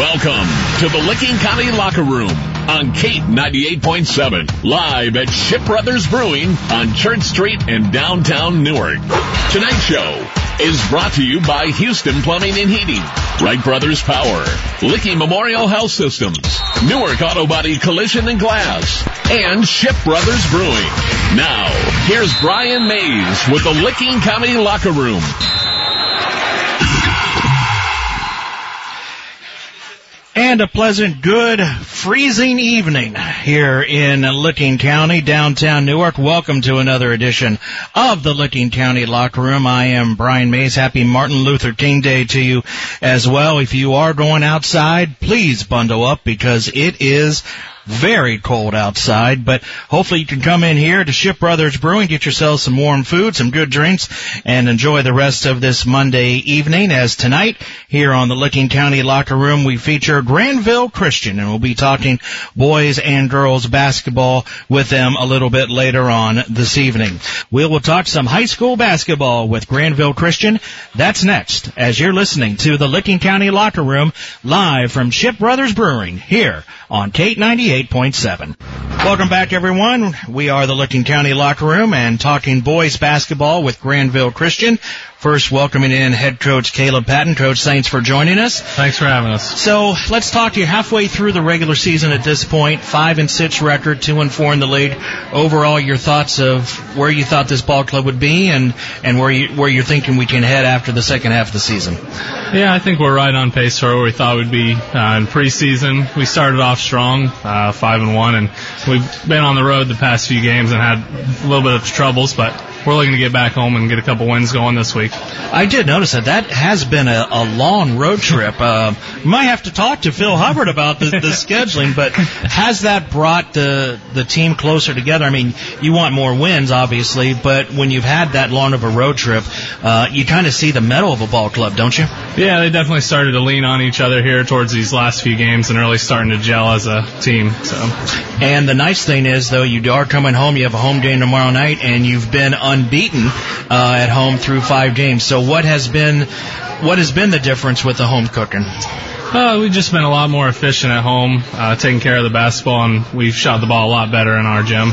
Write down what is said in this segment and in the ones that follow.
Welcome to the Licking County Locker Room on Kate 98.7, live at Shipp Brothers Brewing on Church Street in downtown Newark. Tonight's show is brought to you by Houston Plumbing and Heating, Wright Brothers Power, Licking Memorial Health Systems, Newark Auto Body Collision and Glass, and Shipp Brothers Brewing. Now, here's Brian Maze with the Licking County Locker Room. And a pleasant, good, freezing evening here in Licking County, downtown Newark. Welcome to another edition of the Licking County Locker Room. I am Brian Maze. Happy Martin Luther King Day to you as well. If you are going outside, please bundle up because it is very cold outside, but hopefully you can come in here to Shipp Brothers Brewing, get yourselves some warm food, some good drinks, and enjoy the rest of this Monday evening. As tonight, here on the Licking County Locker Room, we feature Granville Christian, and we'll be talking boys and girls basketball with them a little bit later on this evening. We will talk some high school basketball with Granville Christian. That's next, as you're listening to the Licking County Locker Room, live from Shipp Brothers Brewing, here on Kate 98.7. Welcome back, everyone. We are the Licking County Locker Room and talking boys basketball with Granville Christian. First, welcoming in head coach Caleb Patton. Coach, thanks for joining us. Thanks for having us. So let's talk to you halfway through the regular season at this point. Five and six record, two and four in the league. Overall, your thoughts of where you thought this ball club would be and and where you where you're thinking we can head after the second half of the season. Yeah, I think we're right on pace for where we thought we'd be uh, in preseason. We started off strong, uh, five and one, and we've been on the road the past few games and had a little bit of troubles, but we're looking to get back home and get a couple wins going this week. I did notice that that has been a, a long road trip. Uh, might have to talk to Phil Hubbard about the, the scheduling, but has that brought the the team closer together? I mean, you want more wins, obviously, but when you've had that long of a road trip, uh, you kind of see the mettle of a ball club, don't you? Yeah, they definitely started to lean on each other here towards these last few games and really starting to gel as a team. So, and the nice thing is, though, you are coming home. You have a home game tomorrow night, and you've been unbeaten uh, at home through five games. So, what has been what has been the difference with the home cooking? Uh, we've just been a lot more efficient at home, uh, taking care of the basketball, and we've shot the ball a lot better in our gym.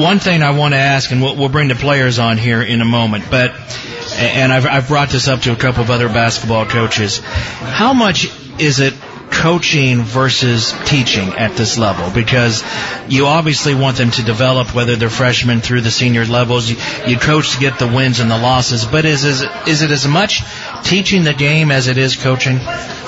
One thing I want to ask, and we'll, we'll bring the players on here in a moment, but and I've, I've brought this up to a couple of other basketball coaches. How much is it coaching versus teaching at this level. Because you obviously want them to develop whether they're freshmen through the senior levels. You, you coach to get the wins and the losses. But is, is is it as much teaching the game as it is coaching?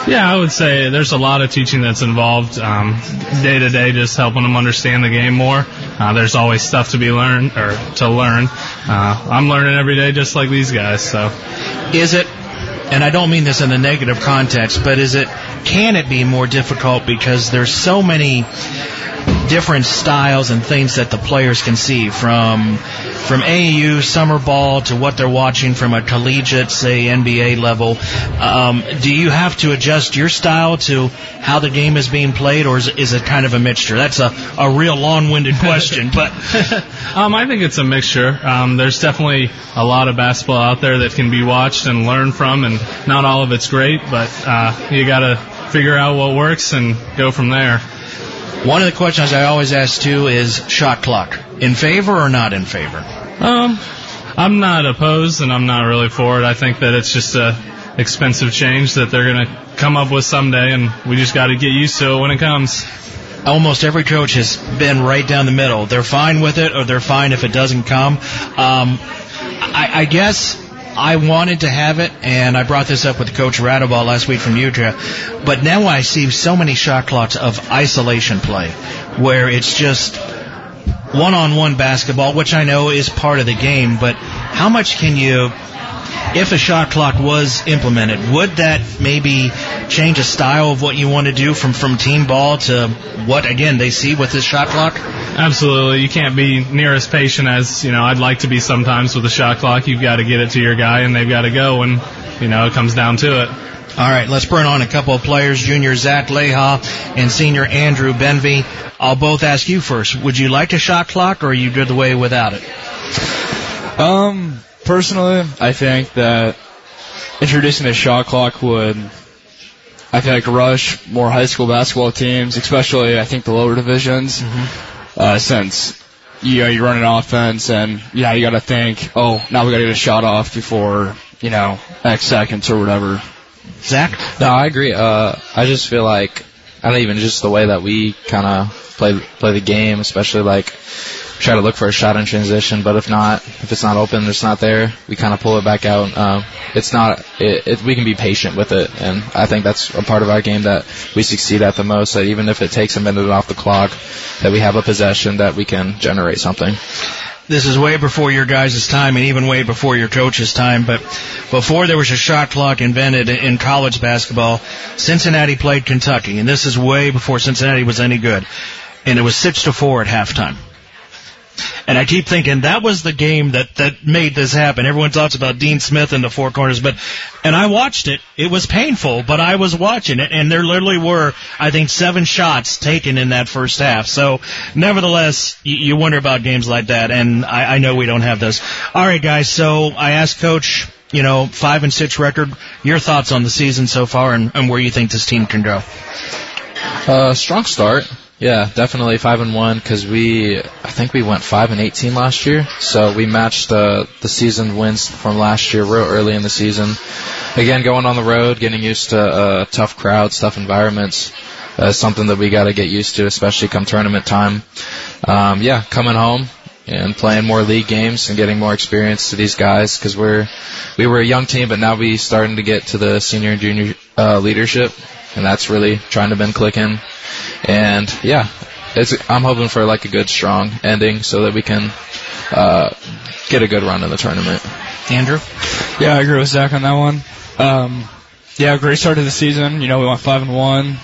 Yeah i would say there's a lot of teaching that's involved um, day to day just helping them understand the game more. Uh, there's always stuff to be learned or to learn. Uh, i'm learning every day just like these guys so. Is it and I don't mean this in a negative context, but is it can it be more difficult because there's so many different styles and things that the players can see from from AAU summer ball to what they're watching from a collegiate, say NBA level. Um, do you have to adjust your style to how the game is being played, or is, is it kind of a mixture? That's a, a real long-winded question, but um, I think it's a mixture. Um, there's definitely a lot of basketball out there that can be watched and learned from, and not all of it's great, but uh, you got to figure out what works and go from there. One of the questions I always ask too is shot clock. In favor or not in favor? Um, I'm not opposed and I'm not really for it. I think that it's just a expensive change that they're going to come up with someday and we just got to get used to it when it comes. Almost every coach has been right down the middle. They're fine with it or they're fine if it doesn't come. Um, I, I guess I wanted to have it, and I brought this up with Coach Radaball last week from Utah. But now I see so many shot clocks of isolation play, where it's just one-on-one basketball, which I know is part of the game. But how much can you if a shot clock was implemented, would that maybe change a style of what you want to do from, from team ball to what, again, they see with this shot clock? Absolutely. You can't be near as patient as, you know, I'd like to be sometimes with a shot clock. You've got to get it to your guy and they've got to go when, you know, it comes down to it. All right, let's bring on a couple of players, junior Zach Leha and senior Andrew Benvey. I'll both ask you first. Would you like a shot clock or are you good the way without it? Um, personally, I think that introducing a shot clock would I feel like rush more high school basketball teams, especially I think the lower divisions, Mm-hmm. uh, since you know you run an offense and yeah you got to think oh now we got to get a shot off before you know X seconds or whatever. Zach? No, I agree. Uh, I just feel like I don't even just the way that we kind of play play the game, especially like try to look for a shot in transition. But if not, if it's not open, it's not there. We kind of pull it back out. Um, it's not. It, it, we can be patient with it, and I think that's a part of our game that we succeed at the most. That even if it takes a minute off the clock, that we have a possession that we can generate something. This is way before your guys' time and even way before your coach's time, but before there was a shot clock invented in college basketball, Cincinnati played Kentucky, and this is way before Cincinnati was any good. And it was six to four at halftime. And I keep thinking that was the game that, that made this happen. Everyone talks about Dean Smith and the four corners, but, and I watched it. It was painful, but I was watching it, and there literally were, I think, seven shots taken in that first half. So, nevertheless, you, you wonder about games like that, and I, I know we don't have those. Alright guys, so I asked Coach, you know, five and six record, your thoughts on the season so far and, and where you think this team can go. Uh, strong start. Yeah, definitely five and one because we, I think we went five and eighteen last year. So we matched the the season wins from last year real early in the season. Again, going on the road, getting used to uh, tough crowds, tough environments, uh, something that we got to get used to, especially come tournament time. Um, yeah, coming home and playing more league games and getting more experience to these guys because we're we were a young team, but now we starting to get to the senior and junior uh, leadership, and that's really trying to been clicking. And yeah, it's I'm hoping for like a good strong ending so that we can uh, get a good run in the tournament. Andrew? Yeah, I agree with Zach on that one. Um, yeah, great start to the season. You know, we went five and one.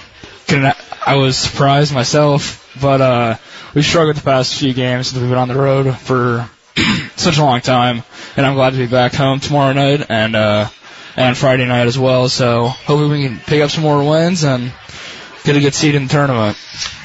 Couldn't, I was surprised myself, but uh, we struggled the past few games since we've been on the road for such a long time, and I'm glad to be back home tomorrow night and uh, and Friday night as well. So hopefully we can pick up some more wins and get a good seed in the tournament.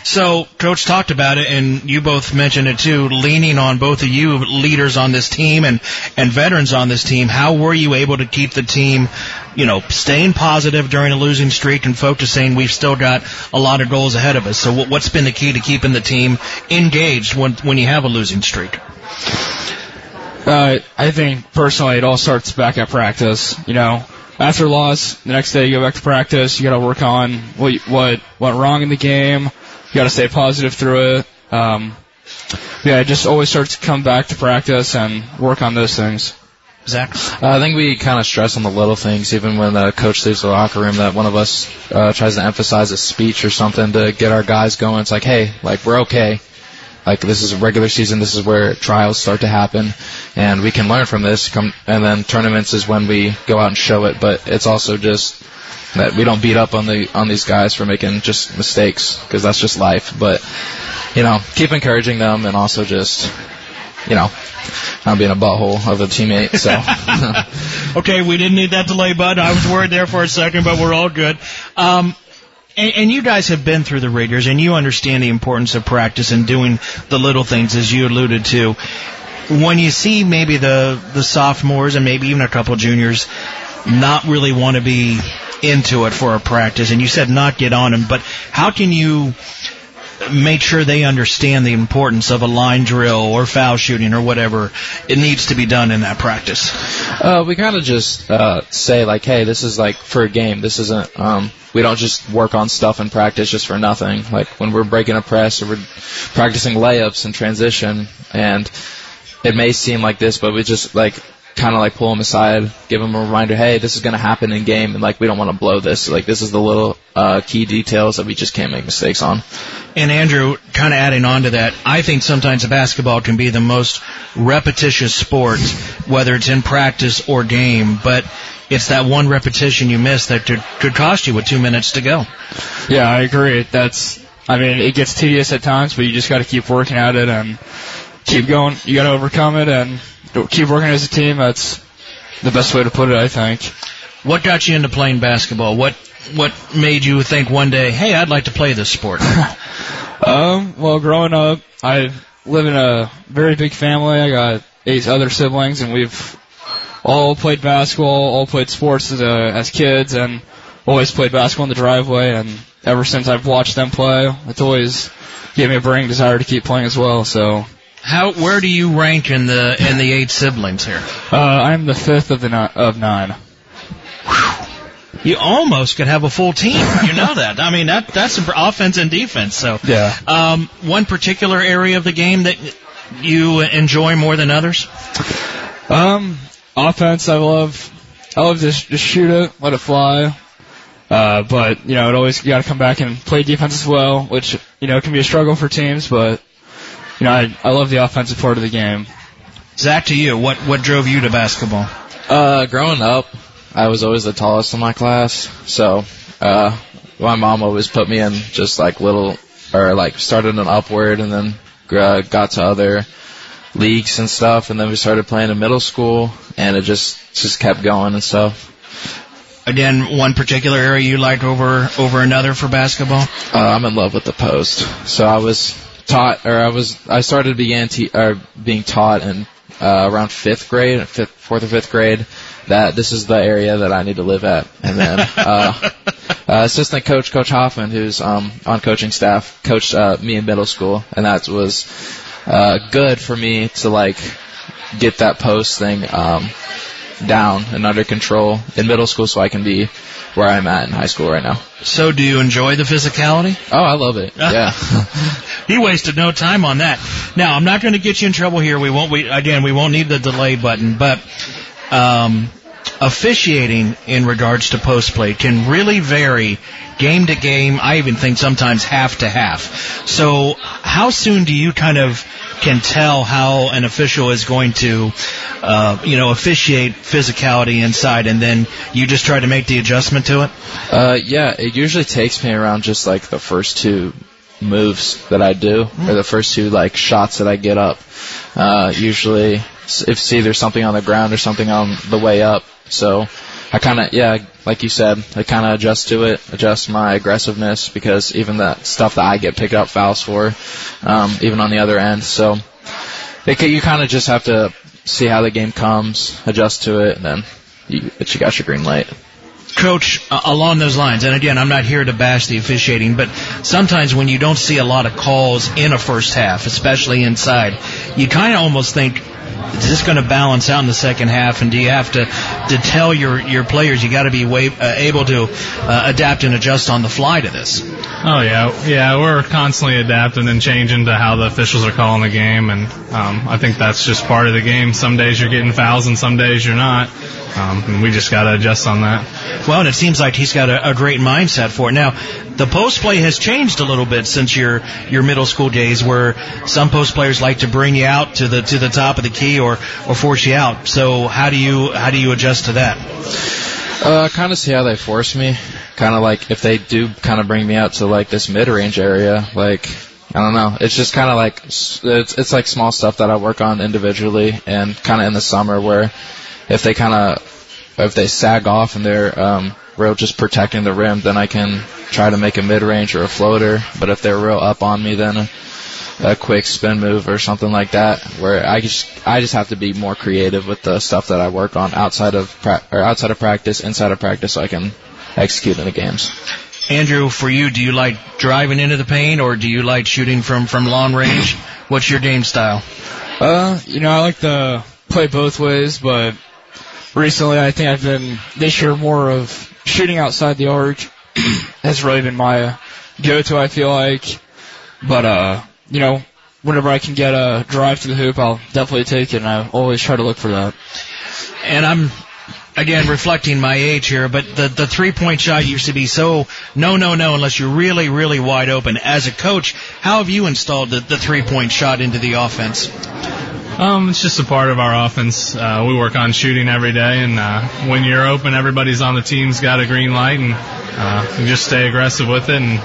So, Coach talked about it, and you both mentioned it too, leaning on both of you leaders on this team and, and veterans on this team. How were you able to keep the team, you know, staying positive during a losing streak and focusing? We've still got a lot of goals ahead of us. So, what, what's been the key to keeping the team engaged when, when you have a losing streak? Uh, I think personally, it all starts back at practice. You know, after loss, the next day you go back to practice. You got to work on what what went wrong in the game. You got to stay positive through it. Um, yeah, it just always starts to come back to practice and work on those things. Zach? Uh, I think we kind of stress on the little things, even when the coach leaves the locker room, that one of us uh, tries to emphasize a speech or something to get our guys going. It's like, hey, like we're okay. Like this is a regular season. This is where trials start to happen, and we can learn from this. Come and then tournaments is when we go out and show it. But it's also just that we don't beat up on the on these guys for making just mistakes because that's just life. But you know, keep encouraging them and also just you know, not being a butthole of a teammate. So. okay, we didn't need that delay, bud. I was worried there for a second, but we're all good. Um, and, and you guys have been through the Raiders, and you understand the importance of practice and doing the little things, as you alluded to. When you see maybe the the sophomores and maybe even a couple juniors not really want to be into it for a practice, and you said not get on them, but how can you make sure they understand the importance of a line drill or foul shooting or whatever it needs to be done in that practice? Uh, we kind of just uh, say like, hey, this is like for a game. This isn't. Um, we don't just work on stuff in practice just for nothing. Like when we're breaking a press or we're practicing layups and transition, and it may seem like this, but we just like kind of like pull them aside, give them a reminder, hey, this is going to happen in game, and like we don't want to blow this. Like this is the little uh, key details that we just can't make mistakes on. And Andrew, kind of adding on to that, I think sometimes basketball can be the most repetitious sport, whether it's in practice or game, but it's that one repetition you miss that could, could cost you with two minutes to go. Yeah, I agree. That's, I mean, it gets tedious at times, but you just got to keep working at it and keep going. You got to overcome it and keep working as a team. That's the best way to put it, I think. What got you into playing basketball? What what made you think one day, hey, I'd like to play this sport? um, well, growing up, I live in a very big family. I got eight other siblings, and we've all played basketball, all played sports as, uh, as kids, and always played basketball in the driveway, and ever since I've watched them play, it's always gave me a burning desire to keep playing as well. So How where do you rank in the in the eight siblings here? uh, I'm the fifth of the ni- of nine. You almost could have a full team. You know that. I mean that that's offense and defense. So Yeah. um, one particular area of the game that you enjoy more than others? Um, offense, I love. I love to just shoot it, let it fly. Uh, but you know, it always you got to come back and play defense as well, which you know can be a struggle for teams. But you know, I I love the offensive part of the game. Zach, to you, what what drove you to basketball? Uh, growing up, I was always the tallest in my class, so uh, my mom always put me in just like little, or like started an upward, and then uh, got to other leagues and stuff, and then we started playing in middle school, and it just just kept going and stuff. Again, one particular area you liked over over another for basketball? Uh, I'm in love with the post, so I was taught, or I was I started began te- or being taught in uh, around fifth grade, fifth, fourth or fifth grade, that this is the area that I need to live at. And then uh, uh, assistant coach Coach Hoffman, who's um, on coaching staff, coached uh, me in middle school, and that was uh, good for me to like get that post thing um, down and under control in middle school, so I can be where I'm at in high school right now. So, do you enjoy the physicality? Oh, I love it. Yeah. He wasted no time on that. Now, I'm not going to get you in trouble here. We won't. We again, we won't need the delay button, but um, officiating in regards to post play can really vary game to game. I even think sometimes half to half. So, how soon do you kind of can tell how an official is going to, uh, you know, officiate physicality inside, and then you just try to make the adjustment to it? Uh, yeah, it usually takes me around just like the first two moves that I do, or the first two like shots that I get up. Uh, usually, it's either something on the ground or something on the way up. So, I kind of, yeah, like you said, I kind of adjust to it, adjust my aggressiveness because even the stuff that I get picked up fouls for, um, even on the other end. So, it, you kind of just have to see how the game comes, adjust to it, and then you, you got your green light. Coach, uh, along those lines, and again, I'm not here to bash the officiating, but sometimes when you don't see a lot of calls in a first half, especially inside, you kind of almost think, is this going to balance out in the second half? And do you have to to tell your your players you got to be way, uh, able to uh, adapt and adjust on the fly to this? Oh yeah, yeah. We're constantly adapting and changing to how the officials are calling the game, and um, I think that's just part of the game. Some days you're getting fouls, and some days you're not. Um, and we just got to adjust on that. Well, and it seems like he's got a, a great mindset for it. Now, the post play has changed a little bit since your your middle school days, where some post players like to bring you out to the to the top of the key or or force you out. So how do you how do you adjust to that? Uh, kind of see how they force me. Kind of like if they do kind of bring me out to like this mid-range area, like I don't know. It's just kind of like it's it's like small stuff that I work on individually, and kind of in the summer where if they kind of if they sag off and they're um, real just protecting the rim, then I can try to make a mid-range or a floater. But if they're real up on me, then a, a quick spin move or something like that, where I just I just have to be more creative with the stuff that I work on outside of pra- or outside of practice, inside of practice, so I can execute in the games. Andrew, for you, do you like driving into the paint or do you like shooting from from long range? What's your game style? Uh, you know, I like to play both ways, but recently I think I've been this year more of shooting outside the arc has really been my go-to. I feel like, but uh, you know, whenever I can get a drive to the hoop, I'll definitely take it, and I always try to look for that. And I'm again reflecting my age here, but the the three point shot used to be so no no no unless you're really really wide open. As a coach, how have you installed the, the three point shot into the offense? Um, it's just a part of our offense. Uh, we work on shooting every day, and uh, when you're open, everybody's on the team's got a green light, and uh, you just stay aggressive with it. And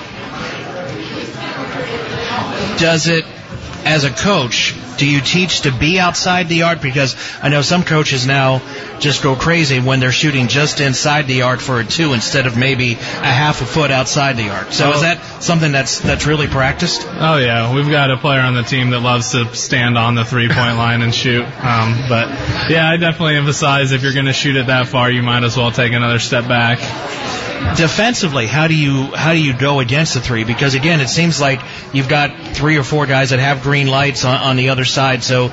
Does it as a coach? Do you teach to be outside the arc? Because I know some coaches now just go crazy when they're shooting just inside the arc for a two instead of maybe a half a foot outside the arc. So is that something that's that's really practiced? oh yeah, we've got a player on the team that loves to stand on the three point line and shoot. Um, but yeah, I definitely emphasize if you're going to shoot it that far, you might as well take another step back. Defensively, how do you how do you go against the three? Because again, it seems like you've got three or four guys that have green lights on, on the other side, so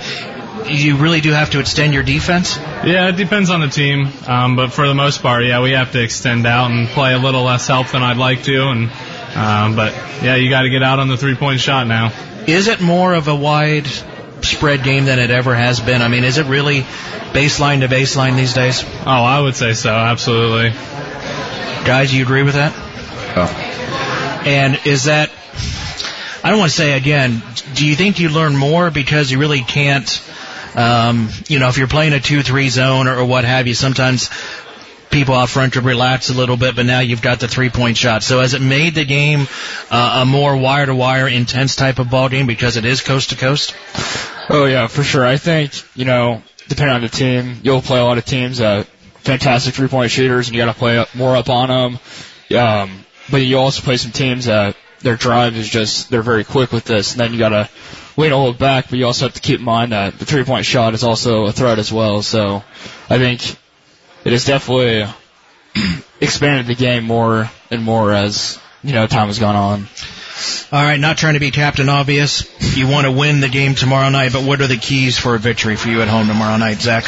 you really do have to extend your defense. Yeah, it depends on the team, um, but for the most part, yeah, we have to extend out and play a little less help than I'd like to, and um, but yeah, you got to get out on the three point shot now. Is it more of a wide spread game than it ever has been? I mean, is it really baseline to baseline these days? Oh, I would say so, absolutely. Guys, you agree with that? Oh. And is that, I don't want to say again, do you think you learn more because you really can't, um, you know, if you're playing a 2-3 zone or, or what have you, sometimes people out front to relax a little bit, but now you've got the three point shot. So has it made the game uh, a more wire to wire intense type of ball game because it is coast to coast? Oh yeah, for sure. I think you know, depending on the team, you'll play a lot of teams that fantastic three point shooters, and you got to play up, more up on them. Um, but you also play some teams that their drive is just they're very quick with this, and then you got to wait a little back. But you also have to keep in mind that the three point shot is also a threat as well. So I think it has definitely expanded the game more and more as you know time has gone on. All right, not trying to be Captain Obvious. You want to win the game tomorrow night, but what are the keys for a victory for you at home tomorrow night, Zach?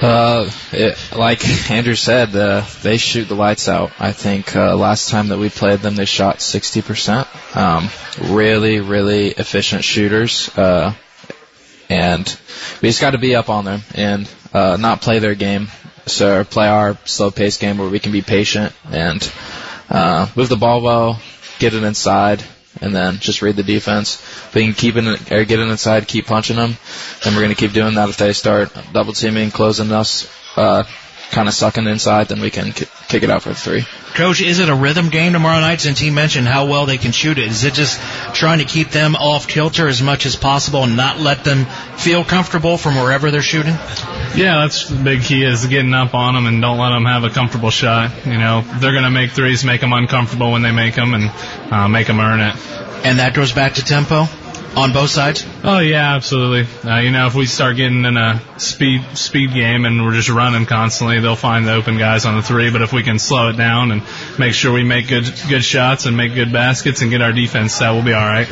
Uh, it, like Andrew said, uh, they shoot the lights out. I think uh, last time that we played them, they shot 60%. Um, really, really efficient shooters. Uh, and we just got to be up on them and uh, not play their game. So play our slow-paced game where we can be patient and uh, move the ball well, get it inside, and then just read the defense. If we can keep it or get it inside, keep punching them, then we're going to keep doing that. If they start double teaming, closing us, uh, kind of sucking inside, then we can k- kick it out for three. Coach, is it a rhythm game tomorrow night since he mentioned how well they can shoot it? Is it just trying to keep them off kilter as much as possible and not let them feel comfortable from wherever they're shooting? Yeah, that's the big key is getting up on them and don't let them have a comfortable shot. You know, they're going to make threes, make them uncomfortable when they make them, and uh, make them earn it. And that goes back to tempo on both sides. Oh yeah, absolutely. Uh, you know, if we start getting in a speed speed game and we're just running constantly, they'll find the open guys on the three. But if we can slow it down and make sure we make good good shots and make good baskets and get our defense set, we'll be all right.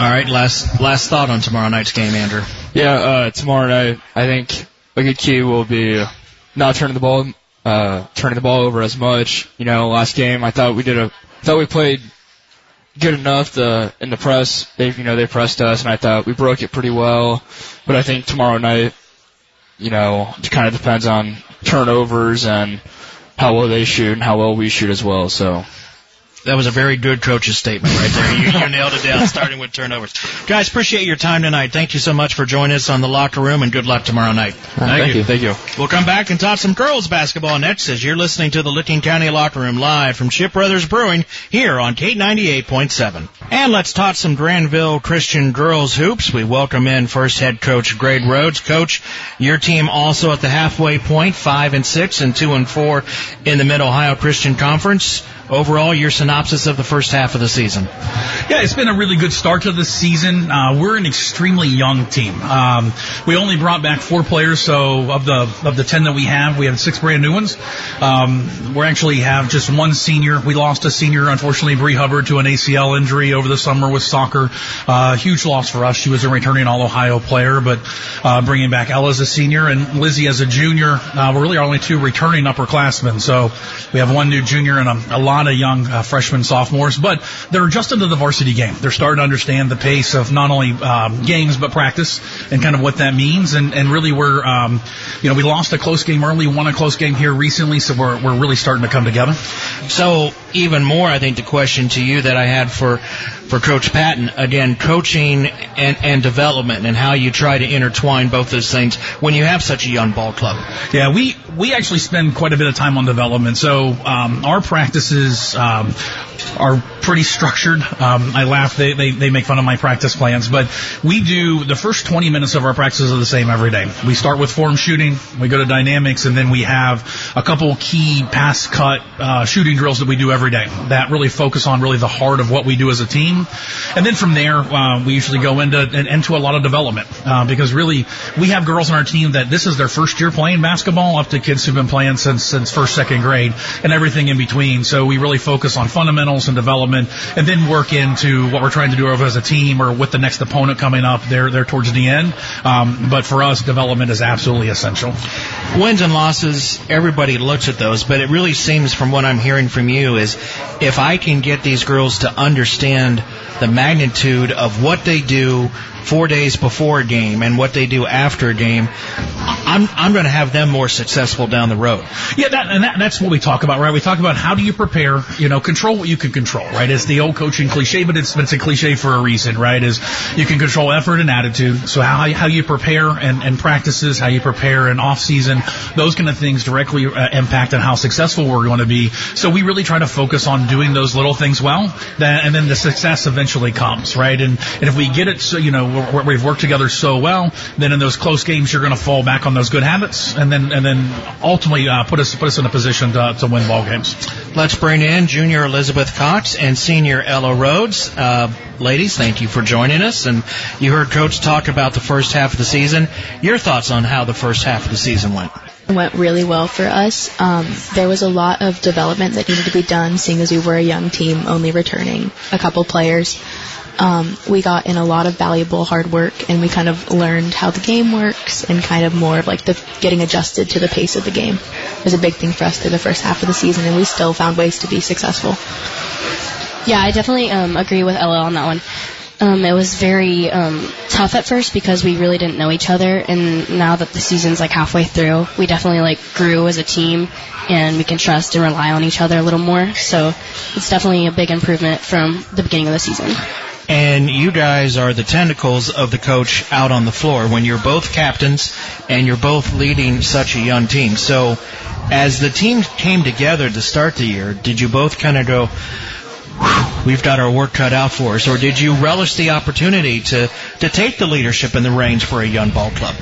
All right, last last thought on tomorrow night's game, Andrew. Yeah, uh, tomorrow night, I think a good key will be not turning the ball, uh, turning the ball over as much. You know, last game I thought we did a, I thought we played good enough The in the press. They, you know, they pressed us and I thought we broke it pretty well. But I think tomorrow night, you know, it kind of depends on turnovers and how well they shoot and how well we shoot as well. So. That was a very good coach's statement right there. You, you nailed it down, starting with turnovers. Guys, appreciate your time tonight. Thank you so much for joining us on the locker room, and good luck tomorrow night. Thank, you. Thank you. We'll come back and talk some girls basketball next as you're listening to the Licking County Locker Room live from Shipp Brothers Brewing here on K98.7. And let's talk some Granville Christian girls hoops. We welcome in first head coach Greg Rhodes. Coach, your team also at the halfway point, five and six and two and four in the Mid Ohio Christian Conference. Overall, your synopsis of the first half of the season. Yeah, it's been a really good start to the season. Uh, we're an extremely young team. Um, we only brought back four players, so of the of the ten that we have, we have six brand new ones. Um, we actually have just one senior. We lost a senior, unfortunately, Bree Hubbard, to an ACL injury over the summer with soccer. Uh, huge loss for us. She was a returning All Ohio player, but uh, bringing back Ella as a senior and Lizzie as a junior. Uh, we're really only two returning upperclassmen. So we have one new junior and a, a lot of young uh, freshmen, sophomores, but they're just to the varsity game. They're starting to understand the pace of not only um, games but practice and kind of what that means. And, and really, we're um, you know we lost a close game early, won a close game here recently, so we're we're really starting to come together. So even more, I think the question to you that I had for for Coach Patton again, coaching and, and development and how you try to intertwine both those things when you have such a young ball club. Yeah, we we actually spend quite a bit of time on development. So um, our practices um, are pretty structured. Um, I laugh; they, they they make fun of my practice plans, but we do the first 20 minutes of our practices are the same every day. We start with form shooting, we go to dynamics, and then we have a couple key pass cut uh, shooting drills that we do every day that really focus on really the heart of what we do as a team. And then from there, uh, we usually go into into a lot of development uh, because really we have girls on our team that this is their first year playing basketball, up to kids who've been playing since since first second grade, and everything in between. So we really focus on fundamentals and development, and then work into what we're trying to do as a team or with the next opponent coming up. They're towards the end. Um, but for us, development is absolutely essential. Wins and losses, everybody looks at those, but it really seems from what I'm hearing from you is if I can get these girls to understand the magnitude of what they do four days before a game and what they do after a game, I'm I'm going to have them more successful down the road. Yeah, that, and that, that's what we talk about, right? We talk about how do you prepare, you know, control what you can control, right? It's the old coaching cliche, but it's it's a cliche for a reason, right? Is you can control effort and attitude. So how how you prepare and, and practices, how you prepare in off season, those kind of things directly uh, impact on how successful we're going to be. So we really try to focus on doing those little things well, and then the success eventually comes, right? And and if we get it, so you know we've worked together so well, then in those close games you're going to fall back on those good habits, and then and then ultimately uh, put us put us in a position to, to win ball games. Let's bring in junior Elizabeth Cox and senior Ella Rhodes. Uh, ladies, thank you for joining us. And you heard Coach talk about the first half of the season. Your thoughts on how the first half of the season went? went really well for us. Um, there was a lot of development that needed to be done, seeing as we were a young team, only returning a couple players um, we got in a lot of valuable hard work and we kind of learned how the game works and kind of more of like the getting adjusted to the pace of the game was a big thing for us through the first half of the season and we still found ways to be successful. Yeah, I definitely um, agree with Ella on that one. Um, it was very um, tough at first because we really didn't know each other, and now that the season's like halfway through, we definitely like grew as a team, and we can trust and rely on each other a little more. So it's definitely a big improvement from the beginning of the season and you guys are the tentacles of the coach out on the floor when you're both captains and you're both leading such a young team. So, as the team came together to start the year, did you both kind of go, we've got our work cut out for us, or did you relish the opportunity to, to take the leadership in the reins for a young ball club?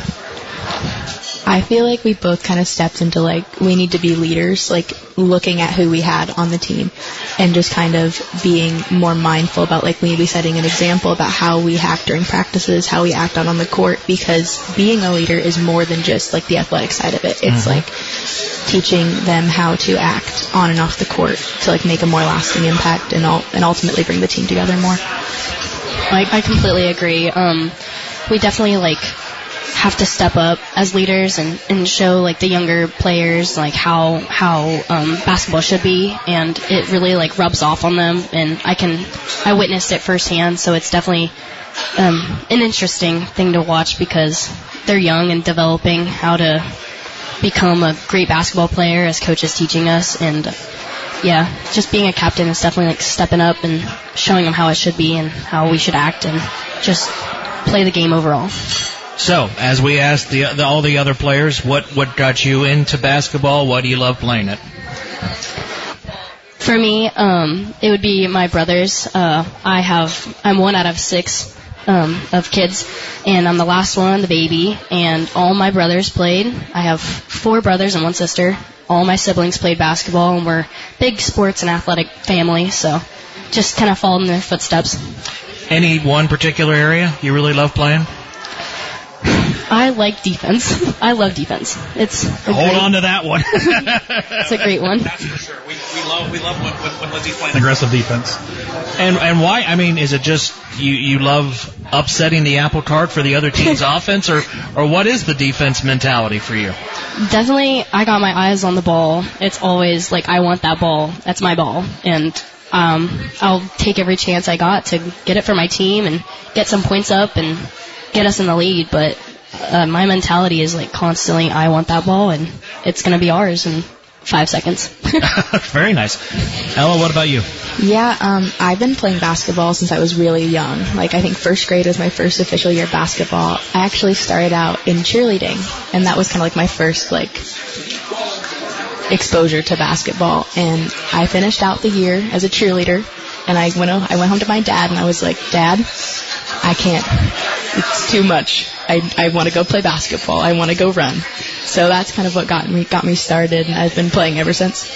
I feel like we both kind of stepped into like we need to be leaders, like looking at who we had on the team and just kind of being more mindful about like maybe setting an example about how we act during practices, how we act out on the court because being a leader is more than just like the athletic side of it. It's mm-hmm. like teaching them how to act on and off the court to like make a more lasting impact and all, and ultimately bring the team together more. Like I completely agree. Um, we definitely like have to step up as leaders and, and show like the younger players like how how um, basketball should be. And it really like rubs off on them. And I can I witnessed it firsthand. So it's definitely um, an interesting thing to watch because they're young and developing how to become a great basketball player as coach is teaching us. And yeah just being a captain is definitely like stepping up and showing them how it should be and how we should act and just play the game overall. So, as we asked the, the, all the other players, what what got you into basketball? Why do you love playing it? For me, um, it would be my brothers. Uh, I have I'm one out of six um, of kids, and I'm the last one, the baby. And all my brothers played. I have four brothers and one sister. All my siblings played basketball, and we're big sports and athletic family. So, just kind of followed in their footsteps. Any one particular area you really love playing? I like defense. I love defense. It's hold great, on to that one. it's a great one. That's for sure. We, we love we love when, when, when Lizzie's playing aggressive defense. And and why? I mean, is it just you you love upsetting the apple cart for the other team's offense, or or what is the defense mentality for you? Definitely, I got my eyes on the ball. It's always like I want that ball. That's my ball, and um, I'll take every chance I got to get it for my team and get some points up and get us in the lead, but uh, my mentality is like constantly, I want that ball, and it's going to be ours in five seconds. Very nice. Ella, what about you? Yeah, um, I've been playing basketball since I was really young. Like I think first grade was my first official year of basketball. I actually started out in cheerleading, and that was kind of like my first like exposure to basketball. And I finished out the year as a cheerleader, and I went I went home to my dad, and I was like, Dad, I can't. It's too much. I, I want to go play basketball. I want to go run. So that's kind of what got me got me started, and I've been playing ever since.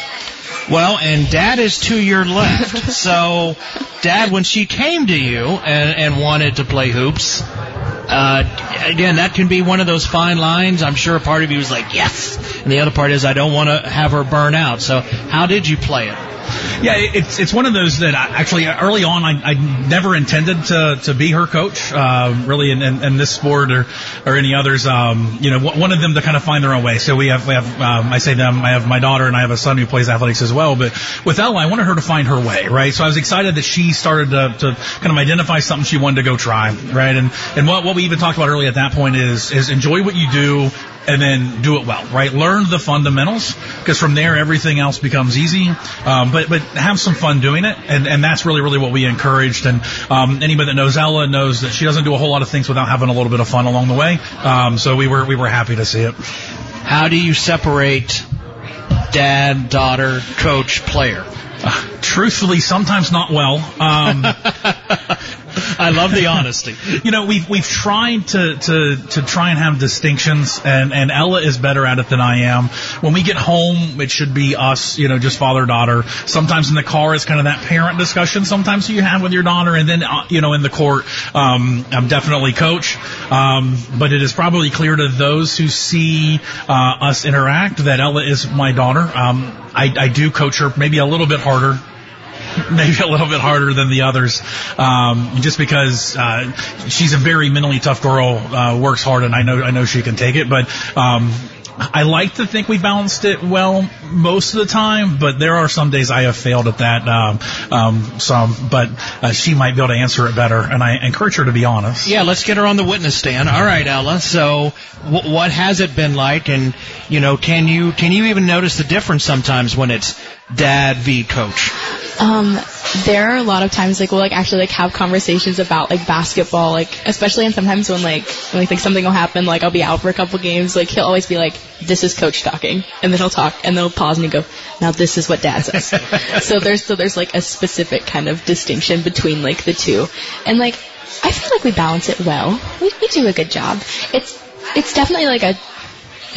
Well, and Dad is to your left. so, Dad, when she came to you and, and wanted to play hoops, uh, again, that can be one of those fine lines. I'm sure a part of you was like, yes. And the other part is, I don't want to have her burn out. So, how did you play it? Yeah, it's it's one of those that I, actually early on I, I never intended to, to be her coach, uh, really in, in, in this sport or or any others. Um, you know, one of them to kind of find their own way. So we have we have um, I say them. I have my daughter and I have a son who plays athletics as well. But with Ella, I wanted her to find her way, right? So I was excited that she started to, to kind of identify something she wanted to go try, right? And and what what we even talked about earlier at that point is is enjoy what you do and then do it well, right? Learn the fundamentals because from there everything else becomes easy. Um, but but have some fun doing it, and and that's really really what we encouraged. And um, anybody that knows Ella knows that she doesn't do a whole lot of things without having a little bit of fun along the way. Um, so we were we were happy to see it. How do you separate dad, daughter, coach, player? Uh, truthfully, sometimes not well. Um, I love the honesty. you know, we've we've tried to to to try and have distinctions, and and Ella is better at it than I am. When we get home, it should be us, you know, just father daughter. Sometimes in the car, it's kind of that parent discussion. Sometimes you have with your daughter, and then uh, you know, in the court, um, I'm definitely coach. Um, but it is probably clear to those who see uh, us interact that Ella is my daughter. Um, I, I do coach her maybe a little bit harder maybe a little bit harder than the others, um, just because uh, she's a very mentally tough girl, uh, works hard, and I know I know she can take it. But um, I like to think we balanced it well most of the time, but there are some days I have failed at that. Um, um, some, but uh, she might be able to answer it better, and I encourage her to be honest. Yeah, let's get her on the witness stand. All right, Ella. So, w- what has it been like? And you know, can you can you even notice the difference sometimes when it's dad v coach? Um, there are a lot of times like we'll like actually like have conversations about like basketball, like especially and sometimes when like when like, like something will happen, like I'll be out for a couple games, like he'll always be like, "This is coach talking," and then he'll talk, and then he'll pause and he'll go, "Now this is what dad says." so there's so there's like a specific kind of distinction between like the two, and like I feel like we balance it well. We, we do a good job. It's it's definitely like a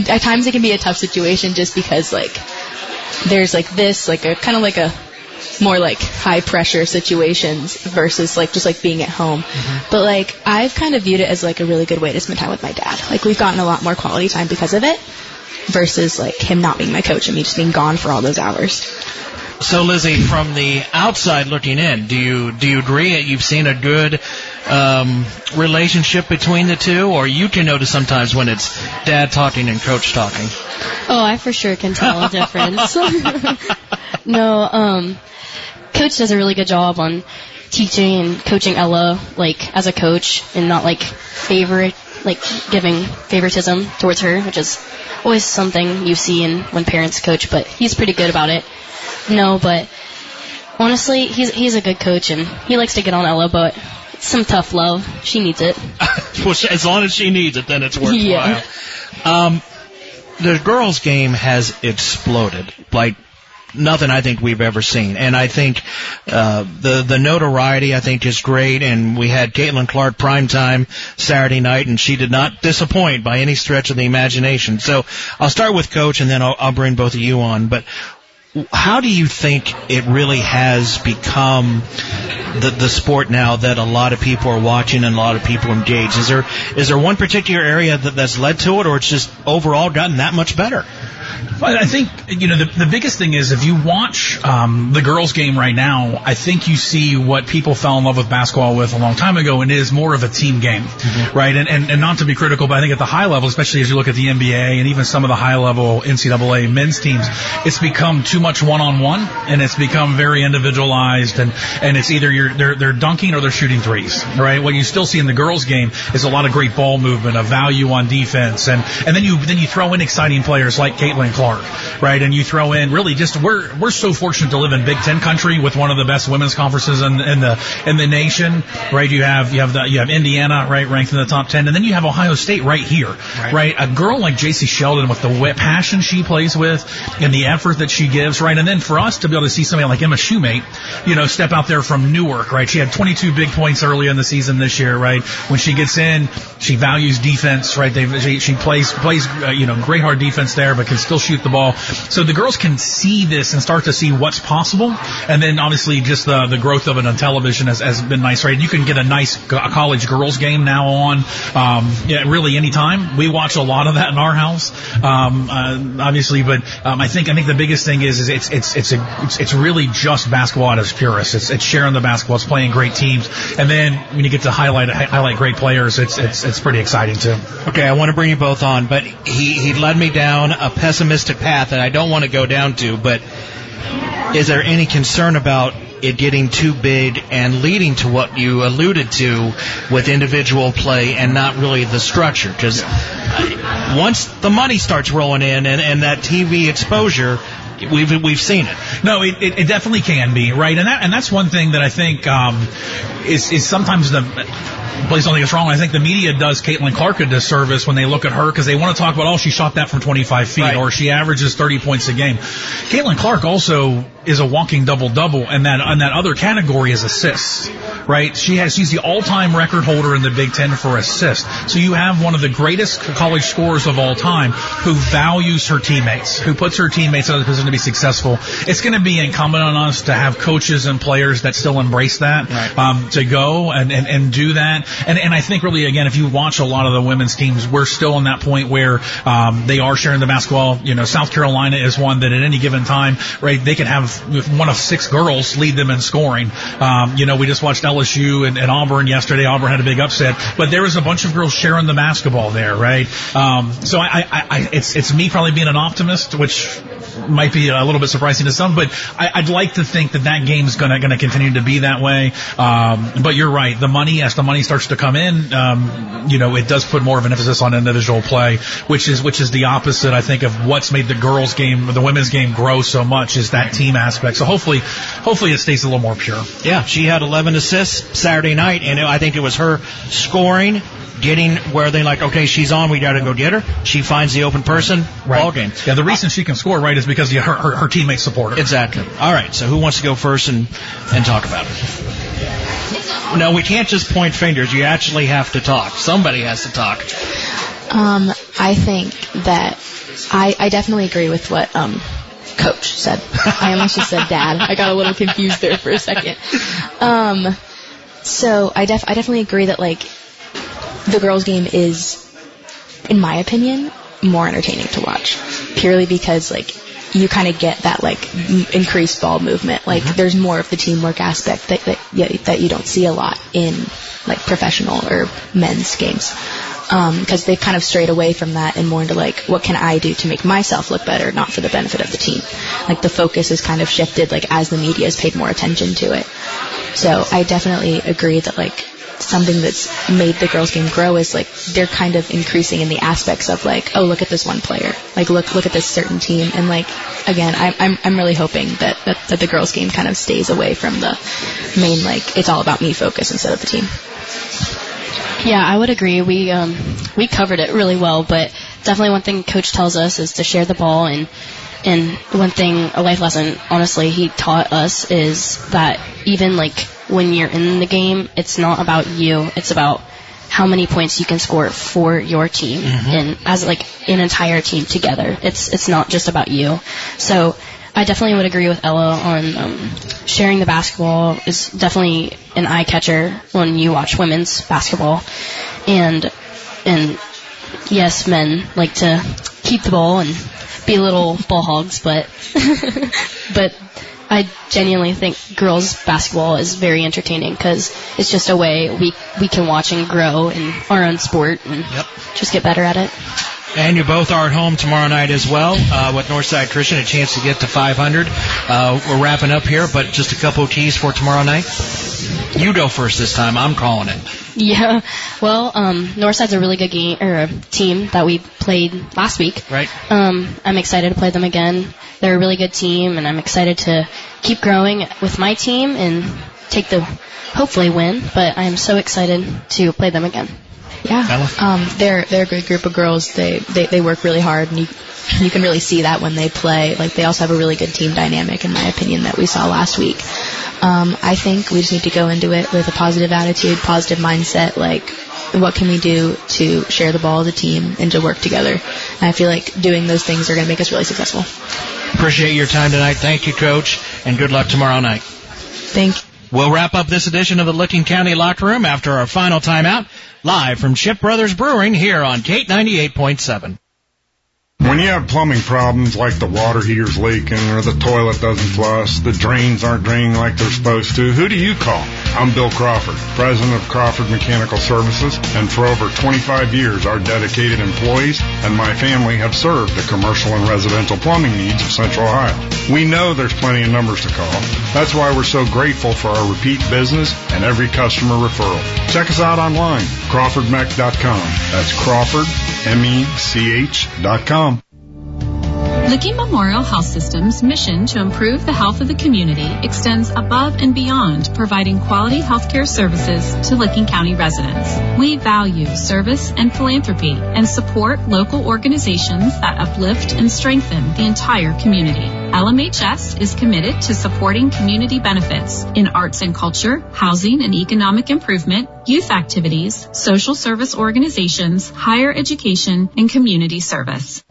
at times it can be a tough situation just because like there's like this like a kind of like a more like high pressure situations versus like just like being at home. Mm-hmm. But like I've kind of viewed it as like a really good way to spend time with my dad. Like we've gotten a lot more quality time because of it versus like him not being my coach and me just being gone for all those hours. So Lizzie, from the outside looking in, do you do you agree that you've seen a good um, relationship between the two, or you can notice sometimes when it's dad talking and coach talking? Oh, I for sure can tell a difference. no, um, coach does a really good job on teaching and coaching Ella, like as a coach, and not like favorite, like giving favoritism towards her, which is always something you see in when parents coach. But he's pretty good about it. No, but honestly, he's he's a good coach, and he likes to get on Ella, but some tough love. She needs it. well, as long as she needs it, then it's worthwhile. Yeah. Um, the girls' game has exploded. Like nothing I think we've ever seen. And I think uh, the the notoriety I think is great. And we had Caitlin Clark prime time Saturday night, and she did not disappoint by any stretch of the imagination. So I'll start with Coach, and then I'll, I'll bring both of you on. But how do you think it really has become the the sport now that a lot of people are watching and a lot of people engage? Is there is there one particular area that, that's led to it, or it's just overall gotten that much better? I think you know the, the biggest thing is if you watch um, the girls' game right now, I think you see what people fell in love with basketball with a long time ago, and it is more of a team game, mm-hmm. right? And, and and not to be critical, but I think at the high level, especially as you look at the NBA and even some of the high level NCAA men's teams, it's become too much one on one, and it's become very individualized, and and it's either you're they're they're dunking or they're shooting threes, right? What you still see in the girls' game is a lot of great ball movement, a value on defense, and and then you then you throw in exciting players like Caitlin Clark Clark, right? And you throw in really just we're we're so fortunate to live in Big Ten country with one of the best women's conferences in, in the in the nation, right? You have you have the you have Indiana, right, ranked in the top ten, and then you have Ohio State right here, right? right? A girl like Jacy Sheldon with the passion she plays with and the effort that she gives, right? And then for us to be able to see somebody like Emma Shumate, you know, step out there from Newark, right? She had 22 big points early in the season this year, right? When she gets in, she values defense, right? They, she, she plays plays uh, you know great hard defense there, but can still still shoot the ball. So the girls can see this and start to see what's possible. And then obviously just the, the growth of it on television has, has been nice, right? You can get a nice college girls game now on, um, yeah, really anytime. We watch a lot of that in our house, um, uh, obviously, but, um, I think, I think the biggest thing is, is it's, it's, it's a, it's, it's really just basketball at its purest. It's, it's sharing the basketball. It's playing great teams. And then when you get to highlight, highlight great players, it's, it's, it's pretty exciting too. Okay. I want to bring you both on, but he, he led me down a pessimistic path that I don't want to go down to, but is there any concern about it getting too big and leading to what you alluded to with individual play and not really the structure. Because once the money starts rolling in and, and that TV exposure, we've we've seen it. No, it, it, it, definitely can be right, and that and that's one thing that I think um, is is sometimes the please don't think it's wrong. I think the media does Caitlin Clark a disservice when they look at her because they want to talk about, oh, she shot that from 25 feet right. or she averages 30 points a game. Caitlin Clark also is a walking double double, and that and that other category is assists, right? She has she's the all time record holder in the Big Ten for assists. So you have one of the greatest college scorers of all time who values her teammates, who puts her teammates in a position to be successful. It's going to be incumbent on us to have coaches and players that still embrace that, right. um, to go and, and and do that. And and I think really again, if you watch a lot of the women's teams, we're still in that point where um, they are sharing the basketball. You know, South Carolina is one that at any given time, right, they can have one of six girls lead them in scoring. Um, you know, we just watched LSU and, and, Auburn yesterday. Auburn had a big upset, but there was a bunch of girls sharing the basketball there, right? Um, so I, I, I, it's it's me probably being an optimist, which might be a little bit surprising to some, but I, would like to think that that game is gonna gonna continue to be that way. Um, but you're right, the money as the money starts to come in, um, you know, it does put more of an emphasis on individual play, which is which is the opposite, I think, of what's made the girls' game, the women's game grow so much is that team aspect. So hopefully, hopefully it stays a little more pure. Yeah, she had 11 assists Saturday night, and I think it was her scoring getting where they like, okay, she's on, we got to go get her. She finds the open person, right. ball game. Yeah, the reason she can score right is because her, her, her teammates support her. Exactly. All right, so who wants to go first and and talk about it? No, we can't just point fingers. You actually have to talk. Somebody has to talk. Um, I think that I, I definitely agree with what um, Coach said. I almost just said Dad. I got a little confused there for a second. Um, so I def I definitely agree that like the girls' game is, in my opinion, more entertaining to watch. Purely because, like, you kind of get that, like, m- increased ball movement. Like, mm-hmm. there's more of the teamwork aspect that, that, yeah, that you don't see a lot in, like, professional or men's games. Because um, they've kind of strayed away from that and more into, like, what can I do to make myself look better, not for the benefit of the team. Like, the focus has kind of shifted, like, as the media has paid more attention to it. So I definitely agree that, like, something that's made the girls game grow is like they're kind of increasing in the aspects of like oh look at this one player like look look at this certain team and like again I'm I'm, I'm really hoping that, that that the girls game kind of stays away from the main like it's all about me focus instead of the team. Yeah, I would agree. We um we covered it really well, but definitely one thing coach tells us is to share the ball and and one thing a life lesson honestly he taught us is that even like when you're in the game, it's not about you. It's about how many points you can score for your team mm-hmm. and as like an entire team together. It's it's not just about you. So I definitely would agree with Ella on um, sharing the basketball is definitely an eye catcher when you watch women's basketball, and and yes, men like to keep the ball and be little ball hogs, but but I genuinely think girls basketball is very entertaining because it's just a way we we can watch and grow in our own sport and yep. just get better at it. And you both are at home tomorrow night as well uh, with Northside Christian, a chance to get to 500. Uh, we're wrapping up here, but just a couple of keys for tomorrow night. You go first this time. I'm calling it. Yeah. Well, um, Northside's a really good game or team that we played last week. Right. Um, I'm excited to play them again. They're a really good team, and I'm excited to keep growing with my team and take the hopefully win. But I am so excited to play them again. Yeah. Um, they're they're a great group of girls. They they they work really hard, and you you can really see that when they play. Like they also have a really good team dynamic, in my opinion, that we saw last week. Um, I think we just need to go into it with a positive attitude, positive mindset. Like what can we do to share the ball as a team and to work together. And I feel like doing those things are going to make us really successful. Appreciate your time tonight. Thank you, Coach, and good luck tomorrow night. Thank you. We'll wrap up this edition of the Licking County Locker Room after our final timeout, live from Shipp Brothers Brewing here on Kate 98.7. When you have plumbing problems like the water heater's leaking or the toilet doesn't flush, the drains aren't draining like they're supposed to, who do you call? I'm Bill Crawford, president of Crawford Mechanical Services, and for over 25 years our dedicated employees and my family have served the commercial and residential plumbing needs of Central Ohio. We know there's plenty of numbers to call. That's why we're so grateful for our repeat business and every customer referral. Check us out online, crawfordmech.com. That's Crawford, M-E-C-H dot com. Licking Memorial Health System's mission to improve the health of the community extends above and beyond providing quality healthcare services to Licking County residents. We value service and philanthropy and support local organizations that uplift and strengthen the entire community. LMHS is committed to supporting community benefits in arts and culture, housing and economic improvement, youth activities, social service organizations, higher education, and community service.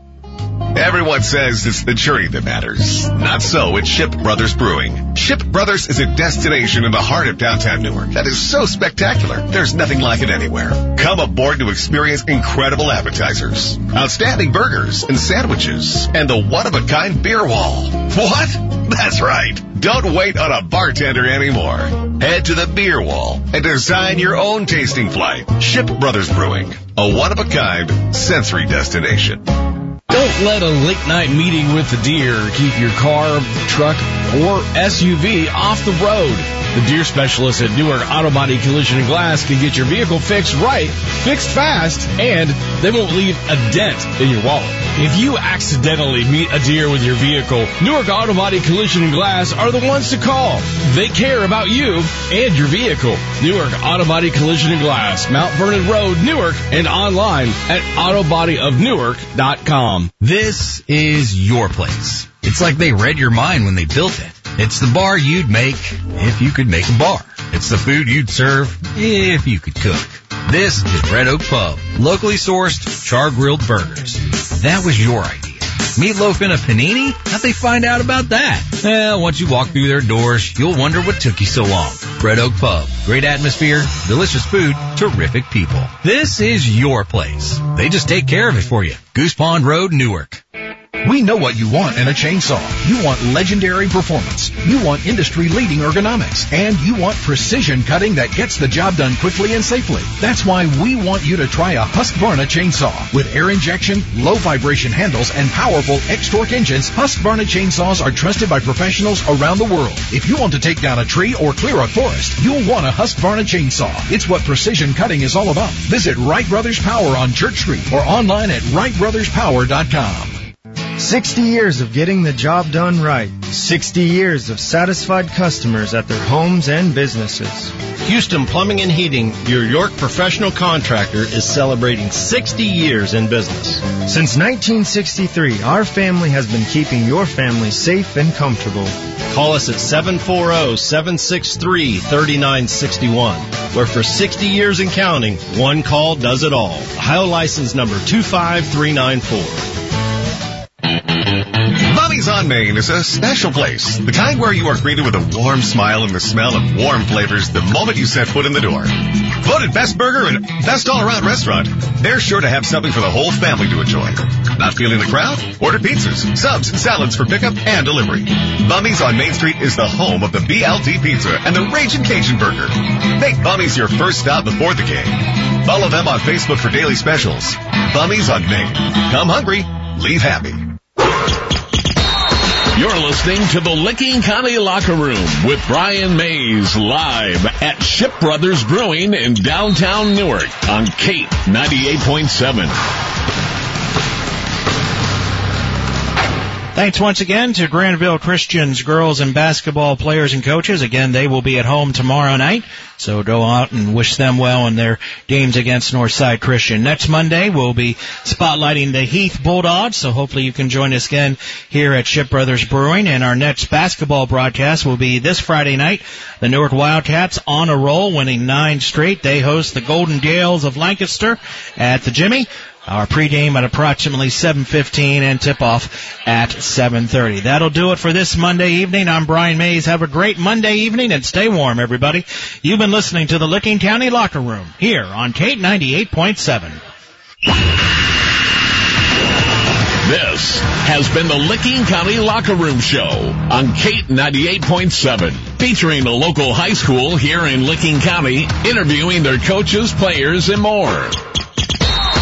Everyone says it's the journey that matters. Not so at Shipp Brothers Brewing. Shipp Brothers is a destination in the heart of downtown Newark that is so spectacular. There's nothing like it anywhere. Come aboard to experience incredible appetizers, outstanding burgers and sandwiches, and the one-of-a-kind beer wall. What? That's right. Don't wait on a bartender anymore. Head to the beer wall and design your own tasting flight. Shipp Brothers Brewing, a one-of-a-kind sensory destination. Don't let a late night meeting with the deer keep your car, truck, or SUV off the road. The deer specialists at Newark Auto Body Collision and Glass can get your vehicle fixed right, fixed fast, and they won't leave a dent in your wallet. If you accidentally meet a deer with your vehicle, Newark Auto Body Collision and Glass are the ones to call. They care about you and your vehicle. Newark Auto Body Collision and Glass, Mount Vernon Road, Newark, and online at autobodyofnewark.com. This is your place. It's like they read your mind when they built it. It's the bar you'd make if you could make a bar. It's the food you'd serve if you could cook. This is Red Oak Pub. Locally sourced, char-grilled burgers. That was your idea. Meatloaf in a panini? How'd they find out about that? Well, once you walk through their doors, you'll wonder what took you so long. Red Oak Pub. Great atmosphere, delicious food, terrific people. This is your place. They just take care of it for you. Goose Pond Road, Newark. We know what you want in a chainsaw. You want legendary performance. You want industry leading ergonomics. And you want precision cutting that gets the job done quickly and safely. That's why we want you to try a Husqvarna chainsaw. With air injection, low vibration handles, and powerful X-Torque engines, Husqvarna chainsaws are trusted by professionals around the world. If you want to take down a tree or clear a forest, you'll want a Husqvarna chainsaw. It's what precision cutting is all about. Visit Wright Brothers Power on Church Street or online at WrightBrothersPower.com. 60 years of getting the job done right. 60 years of satisfied customers at their homes and businesses. Houston Plumbing and Heating, your York professional contractor, is celebrating 60 years in business. Since 1963, our family has been keeping your family safe and comfortable. Call us at 740-763-3961, where for 60 years and counting, one call does it all. Ohio license number 25394. Bummie's on Main is a special place. The kind where you are greeted with a warm smile and the smell of warm flavors the moment you set foot in the door. Voted best burger and best all-around restaurant. They're sure to have something for the whole family to enjoy. Not feeling the crowd? Order pizzas, subs, salads for pickup and delivery. Bummie's on Main Street is the home of the BLT Pizza and the Raging Cajun Burger. Make Bummie's your first stop before the game. Follow them on Facebook for daily specials. Bummie's on Main. Come hungry, leave happy. You're listening to the Licking County Locker Room with Brian Maze live at Shipp Brothers Brewing in downtown Newark on Kate 98.7. Thanks once again to Granville Christians girls and basketball players and coaches. Again, they will be at home tomorrow night, so go out and wish them well in their games against Northside Christian. Next Monday, we'll be spotlighting the Heath Bulldogs, so hopefully you can join us again here at Shipp Brothers Brewing. And our next basketball broadcast will be this Friday night. The Newark Wildcats on a roll, winning nine straight. They host the Golden Gales of Lancaster at the Jimmy. Our pregame at approximately 7:15 and tip-off at 7:30. That'll do it for this Monday evening. I'm Brian Maze. Have a great Monday evening and stay warm, everybody. You've been listening to the Licking County Locker Room here on Kate 98.7. This has been the Licking County Locker Room Show on Kate 98.7, featuring a local high school here in Licking County, interviewing their coaches, players, and more.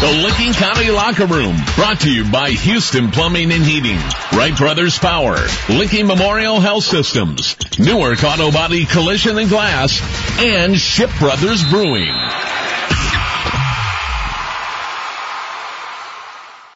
The Licking County Locker Room, brought to you by Houston Plumbing and Heating, Wright Brothers Power, Licking Memorial Health Systems, Newark Auto Body Collision and Glass, and Shipp Brothers Brewing.